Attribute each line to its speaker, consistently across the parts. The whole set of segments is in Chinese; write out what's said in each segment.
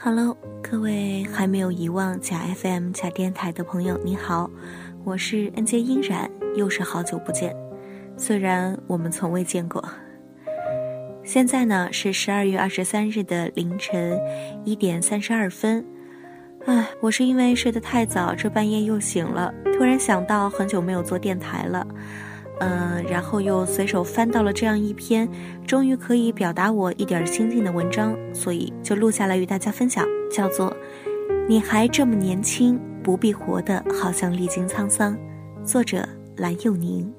Speaker 1: Hello，各位还没有遗忘假 FM 假电台的朋友，你好，我是 N J 音染，又是好久不见。虽然我们从未见过。现在呢是十二月二十三日的凌晨一点三十二分。唉，我是因为睡得太早，这半夜又醒了，突然想到很久没有做电台了。嗯，然后又随手翻到了这样一篇，终于可以表达我一点心境的文章，所以就录下来与大家分享，叫做《你还这么年轻，不必活得好像历经沧桑》，作者蓝佑宁。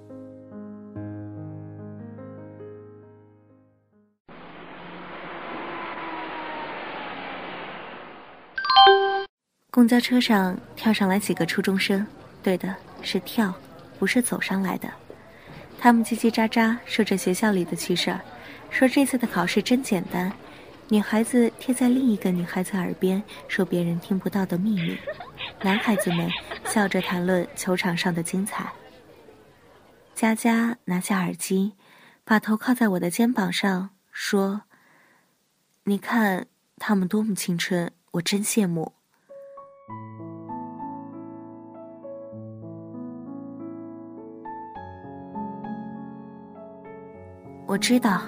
Speaker 1: 公交车上跳上来几个初中生，对的，是跳，不是走上来的。他们叽叽喳喳说着学校里的趣事儿，说这次的考试真简单。女孩子贴在另一个女孩子耳边说别人听不到的秘密，男孩子们笑着谈论球场上的精彩。佳佳拿下耳机，把头靠在我的肩膀上，说：“你看他们多么青春，我真羡慕。”我知道，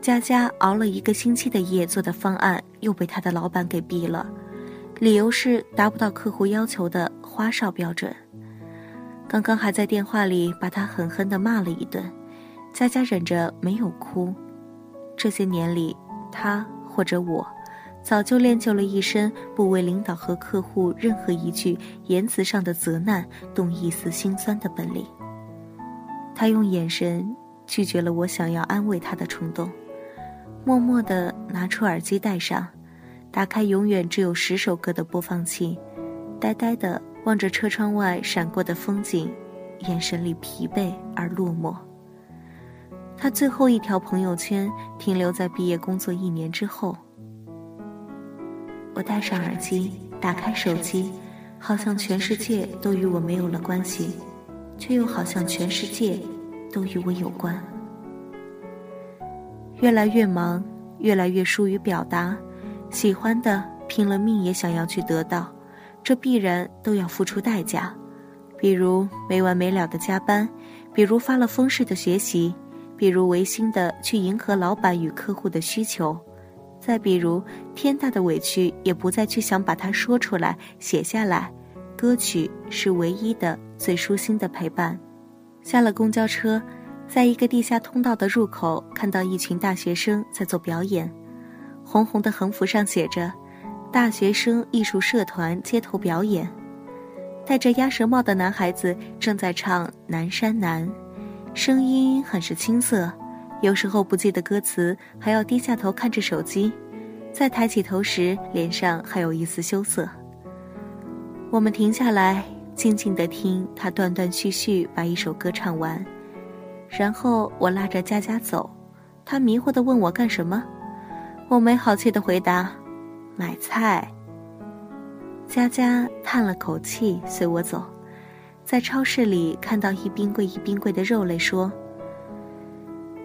Speaker 1: 佳佳熬了一个星期的夜做的方案又被他的老板给毙了，理由是达不到客户要求的花哨标准。刚刚还在电话里把他狠狠地骂了一顿，佳佳忍着没有哭。这些年里，他或者我，早就练就了一身不为领导和客户任何一句言辞上的责难动一丝心酸的本领。他用眼神。拒绝了我想要安慰他的冲动，默默地拿出耳机戴上，打开永远只有十首歌的播放器，呆呆地望着车窗外闪过的风景，眼神里疲惫而落寞。他最后一条朋友圈停留在毕业工作一年之后。我戴上耳机，打开手机，好像全世界都与我没有了关系，却又好像全世界。都与我有关。越来越忙，越来越疏于表达，喜欢的拼了命也想要去得到，这必然都要付出代价，比如没完没了的加班，比如发了疯似的学习，比如违心的去迎合老板与客户的需求，再比如天大的委屈也不再去想把它说出来写下来，歌曲是唯一的最舒心的陪伴。下了公交车，在一个地下通道的入口，看到一群大学生在做表演。红红的横幅上写着“大学生艺术社团街头表演”。戴着鸭舌帽的男孩子正在唱《南山南》，声音很是青涩，有时候不记得歌词，还要低下头看着手机。再抬起头时，脸上还有一丝羞涩。我们停下来。静静地听他断断续续把一首歌唱完，然后我拉着佳佳走，他迷惑地问我干什么，我没好气地回答：“买菜。”佳佳叹了口气，随我走，在超市里看到一冰柜一冰柜的肉类，说：“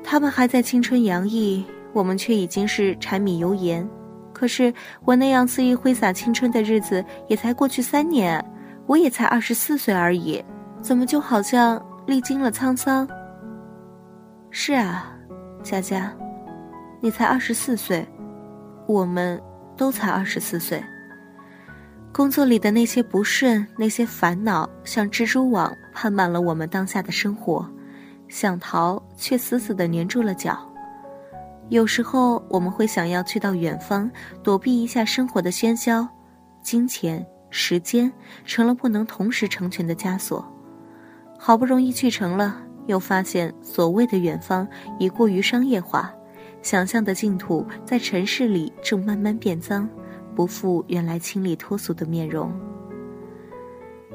Speaker 1: 他们还在青春洋溢，我们却已经是柴米油盐。可是我那样肆意挥洒青春的日子，也才过去三年。”我也才二十四岁而已，怎么就好像历经了沧桑？是啊，佳佳，你才二十四岁，我们都才二十四岁。工作里的那些不顺，那些烦恼，像蜘蛛网攀满了我们当下的生活，想逃却死死的粘住了脚。有时候我们会想要去到远方，躲避一下生活的喧嚣，金钱。时间成了不能同时成全的枷锁，好不容易去成了，又发现所谓的远方已过于商业化，想象的净土在城市里正慢慢变脏，不复原来清丽脱俗的面容。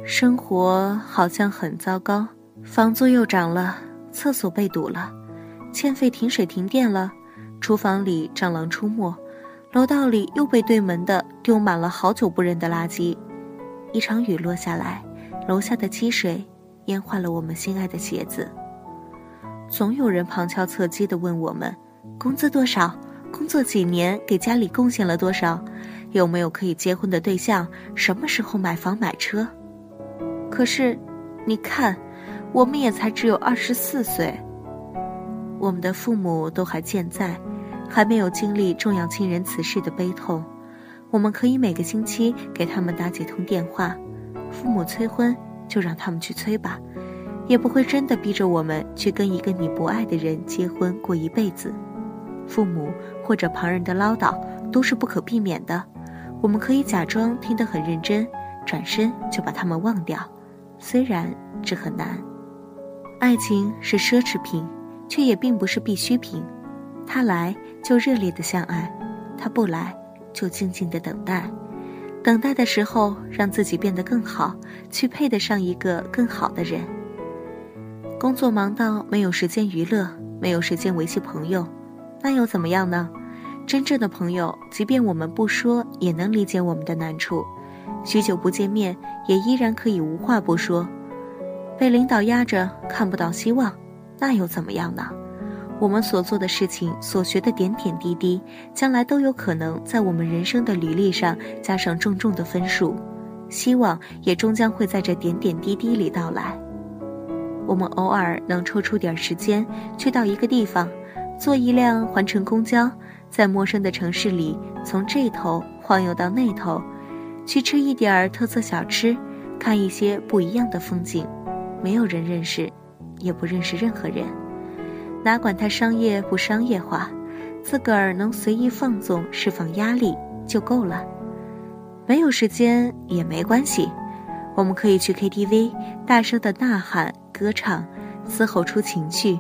Speaker 1: 生活好像很糟糕，房租又涨了，厕所被堵了，欠费停水停电了，厨房里蟑螂出没，楼道里又被对门的丢满了好久不扔的垃圾。一场雨落下来，楼下的积水淹坏了我们心爱的鞋子。总有人旁敲侧击地问我们：工资多少？工作几年？给家里贡献了多少？有没有可以结婚的对象？什么时候买房买车？可是，你看，我们也才只有二十四岁。我们的父母都还健在，还没有经历重要亲人辞世的悲痛。我们可以每个星期给他们打几通电话。父母催婚，就让他们去催吧，也不会真的逼着我们去跟一个你不爱的人结婚过一辈子。父母或者旁人的唠叨都是不可避免的，我们可以假装听得很认真，转身就把他们忘掉。虽然这很难，爱情是奢侈品，却也并不是必需品。他来就热烈的相爱，他不来就静静的等待。等待的时候，让自己变得更好，去配得上一个更好的人。工作忙到没有时间娱乐，没有时间维系朋友，那又怎么样呢？真正的朋友，即便我们不说，也能理解我们的难处。许久不见面，也依然可以无话不说。被领导压着看不到希望，那又怎么样呢？我们所做的事情、所学的点点滴滴，将来都有可能在我们人生的履历上加上重重的分数。希望也终将会在这点点滴滴里到来。我们偶尔能抽出点时间，去到一个地方，坐一辆环城公交，在陌生的城市里，从这头晃悠到那头。去吃一点儿特色小吃，看一些不一样的风景，没有人认识，也不认识任何人，哪管它商业不商业化，自个儿能随意放纵、释放压力就够了。没有时间也没关系，我们可以去 KTV，大声的呐喊、歌唱，嘶吼出情绪，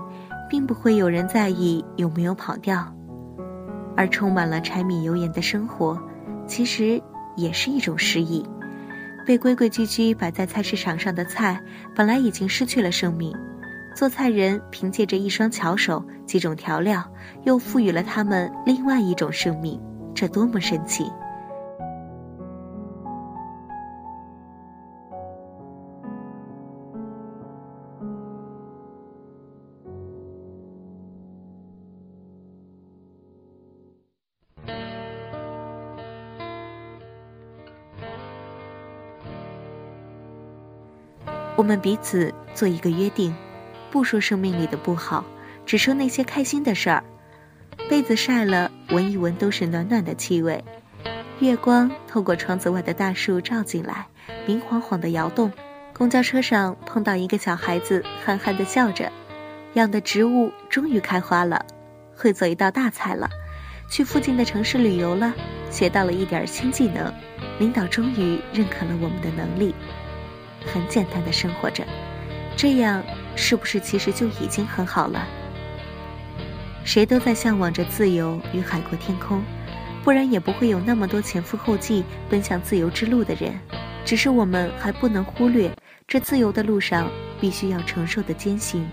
Speaker 1: 并不会有人在意有没有跑调。而充满了柴米油盐的生活，其实。也是一种失意，被规规矩矩摆在菜市场上的菜，本来已经失去了生命。做菜人凭借着一双巧手、几种调料，又赋予了他们另外一种生命，这多么神奇！我们彼此做一个约定，不说生命里的不好，只说那些开心的事儿。被子晒了，闻一闻都是暖暖的气味。月光透过窗子外的大树照进来，明晃晃的摇动。公交车上碰到一个小孩子，憨憨的笑着。养的植物终于开花了，会做一道大菜了。去附近的城市旅游了，学到了一点新技能。领导终于认可了我们的能力。很简单的生活着，这样是不是其实就已经很好了？谁都在向往着自由与海阔天空，不然也不会有那么多前赴后继奔向自由之路的人。只是我们还不能忽略这自由的路上必须要承受的艰辛。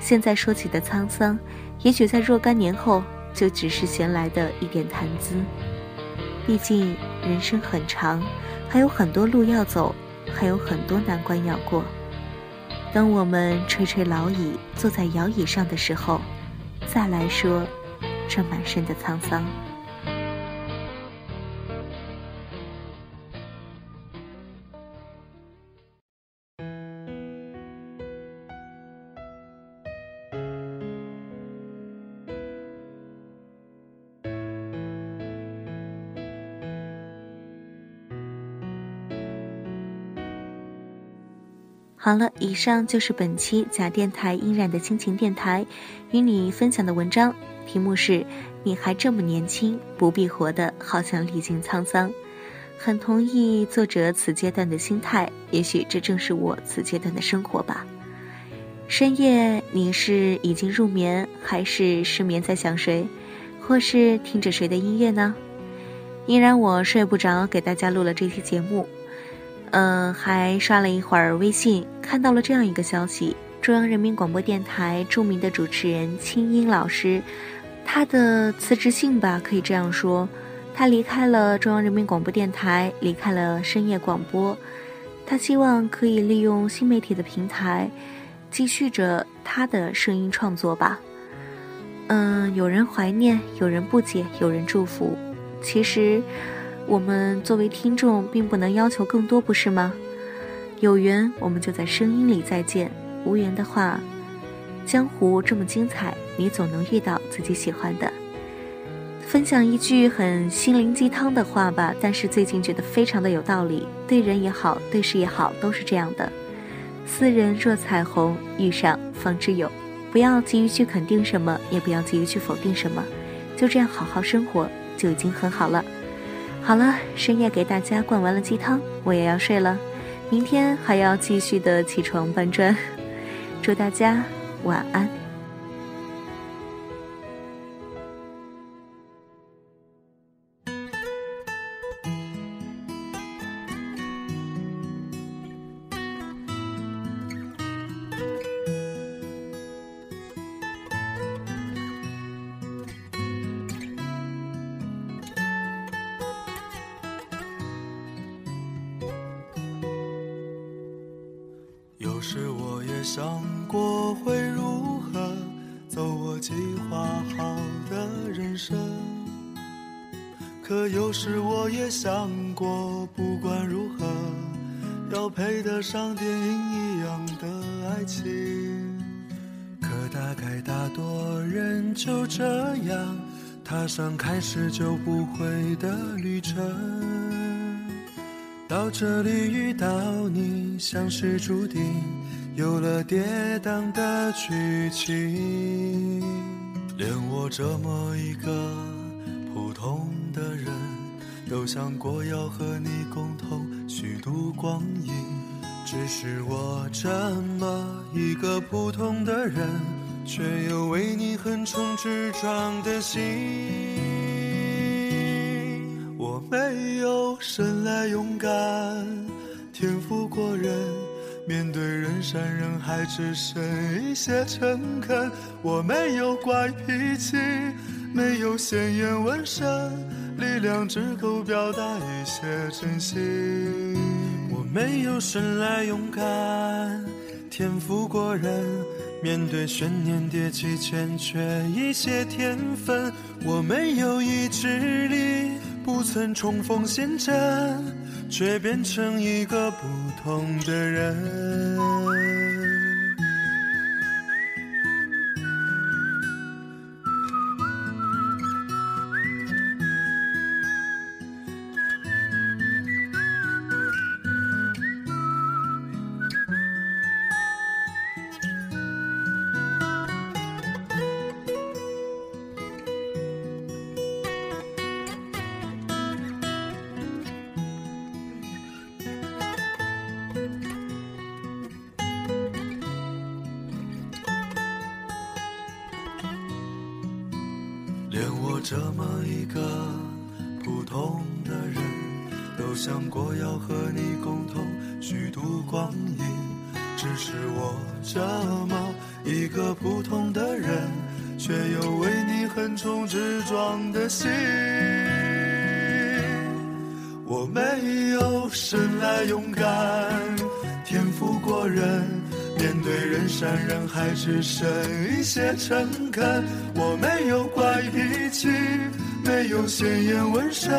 Speaker 1: 现在说起的沧桑，也许在若干年后就只是闲来的一点谈资。毕竟人生很长，还有很多路要走。还有很多难关要过。当我们垂垂老矣，坐在摇椅上的时候，再来说这满身的沧桑。好了，以上就是本期假电台音染的亲情电台，与你分享的文章题目是“你还这么年轻，不必活得好像历经沧桑”。很同意作者此阶段的心态，也许这正是我此阶段的生活吧。深夜，你是已经入眠，还是失眠在想谁，或是听着谁的音乐呢？依然我睡不着，给大家录了这期节目。嗯，还刷了一会儿微信，看到了这样一个消息：中央人民广播电台著名的主持人清音老师，他的辞职信吧，可以这样说，他离开了中央人民广播电台，离开了深夜广播，他希望可以利用新媒体的平台，继续着他的声音创作吧。嗯，有人怀念，有人不解，有人祝福。其实，我们作为听众，并不能要求更多，不是吗？有缘，我们就在声音里再见；无缘的话，江湖这么精彩，你总能遇到自己喜欢的。分享一句很心灵鸡汤的话吧，但是最近觉得非常的有道理。对人也好，对事也好，都是这样的。斯人若彩虹，遇上方知有。不要急于去肯定什么，也不要急于去否定什么，就这样好好生活就已经很好了。好了，深夜给大家灌完了鸡汤，我也要睡了。明天还要继续的起床搬砖，祝大家晚安。
Speaker 2: 是我也想过会如何走我计划好的人生，可有时我也想过，不管如何，要配得上电影一样的爱情。可大概大多人就这样踏上开始就不回的旅程，到这里遇到你，像是注定。有了跌宕的剧情，连我这么一个普通的人，都想过要和你共同虚度光阴。只是我这么一个普通的人，却有为你横冲直撞的心。没有生来勇敢，天赋过人。面对人山人海，只剩一些诚恳。我没有怪脾气，没有鲜艳纹身，力量只够表达一些真心。我没有生来勇敢，天赋过人，面对悬念迭起，欠缺一些天分。我没有意志力，不曾重逢陷阵。却变成一个不同的人。我这么一个普通的人，都想过要和你共同虚度光阴。只是我这么一个普通的人，却有为你横冲直撞的心。我没有生来勇敢，天赋过人。对人山人海，只剩一些诚恳。我没有怪脾气，没有鲜艳纹身，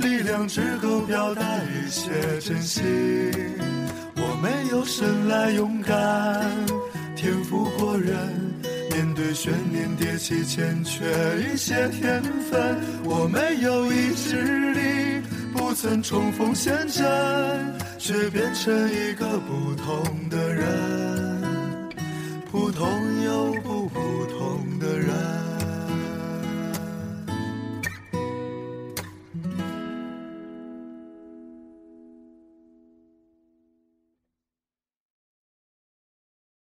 Speaker 2: 力量只够表达一些真心。我没有生来勇敢，天赋过人。面对悬念迭起，欠缺一些天分。我没有意志力，不曾冲锋陷阵。却变成一个不同的人，Oh.